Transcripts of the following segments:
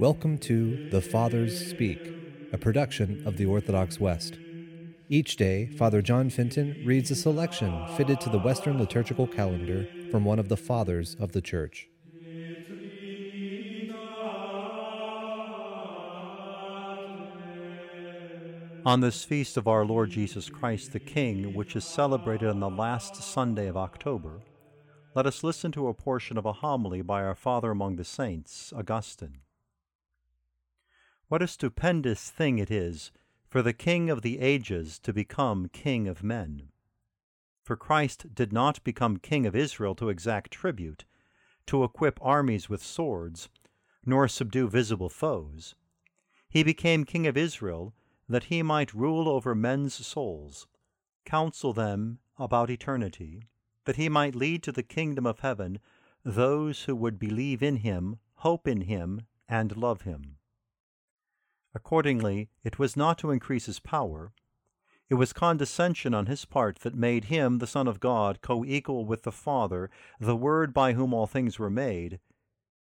Welcome to The Fathers Speak, a production of the Orthodox West. Each day, Father John Fenton reads a selection fitted to the Western liturgical calendar from one of the Fathers of the Church. On this feast of our Lord Jesus Christ the King, which is celebrated on the last Sunday of October, let us listen to a portion of a homily by our Father among the Saints, Augustine. What a stupendous thing it is for the King of the ages to become King of men. For Christ did not become King of Israel to exact tribute, to equip armies with swords, nor subdue visible foes. He became King of Israel that he might rule over men's souls, counsel them about eternity, that he might lead to the kingdom of heaven those who would believe in him, hope in him, and love him. Accordingly, it was not to increase his power. It was condescension on his part that made him, the Son of God, co equal with the Father, the Word by whom all things were made,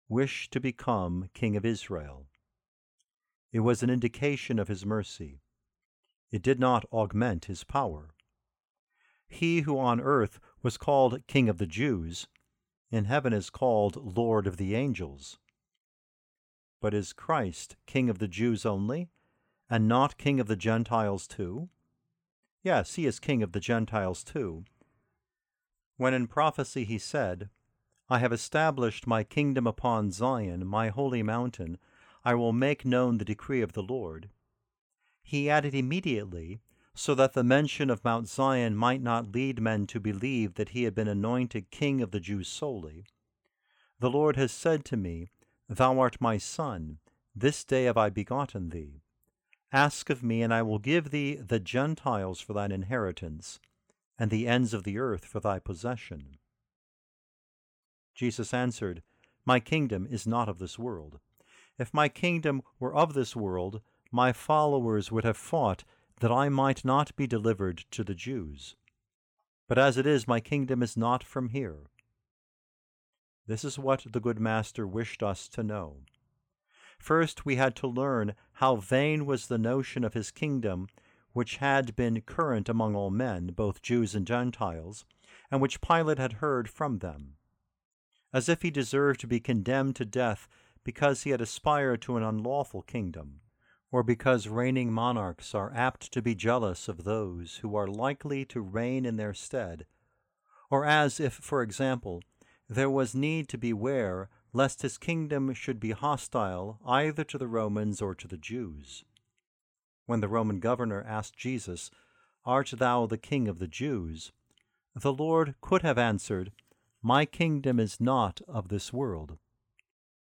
wish to become King of Israel. It was an indication of his mercy. It did not augment his power. He who on earth was called King of the Jews, in heaven is called Lord of the angels. But is Christ King of the Jews only, and not King of the Gentiles too? Yes, he is King of the Gentiles too. When in prophecy he said, I have established my kingdom upon Zion, my holy mountain, I will make known the decree of the Lord. He added immediately, so that the mention of Mount Zion might not lead men to believe that he had been anointed king of the Jews solely. The Lord has said to me, Thou art my son, this day have I begotten thee. Ask of me, and I will give thee the Gentiles for thine inheritance, and the ends of the earth for thy possession. Jesus answered, My kingdom is not of this world. If my kingdom were of this world, my followers would have fought that I might not be delivered to the Jews. But as it is, my kingdom is not from here. This is what the good Master wished us to know. First, we had to learn how vain was the notion of his kingdom, which had been current among all men, both Jews and Gentiles, and which Pilate had heard from them. As if he deserved to be condemned to death because he had aspired to an unlawful kingdom, or because reigning monarchs are apt to be jealous of those who are likely to reign in their stead, or as if, for example, there was need to beware lest his kingdom should be hostile either to the Romans or to the Jews. When the Roman governor asked Jesus, Art thou the king of the Jews? the Lord could have answered, My kingdom is not of this world.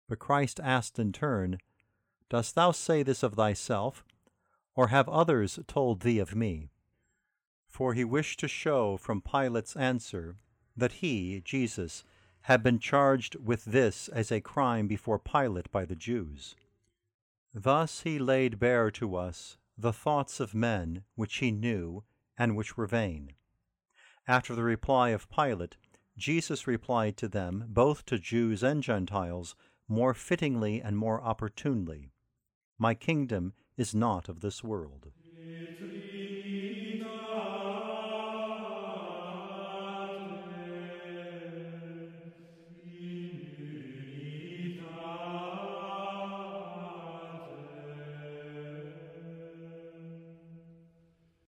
But Christ asked in turn, Dost thou say this of thyself, or have others told thee of me? For he wished to show from Pilate's answer that he, Jesus, had been charged with this as a crime before Pilate by the Jews. Thus he laid bare to us the thoughts of men which he knew and which were vain. After the reply of Pilate, Jesus replied to them, both to Jews and Gentiles, more fittingly and more opportunely My kingdom is not of this world.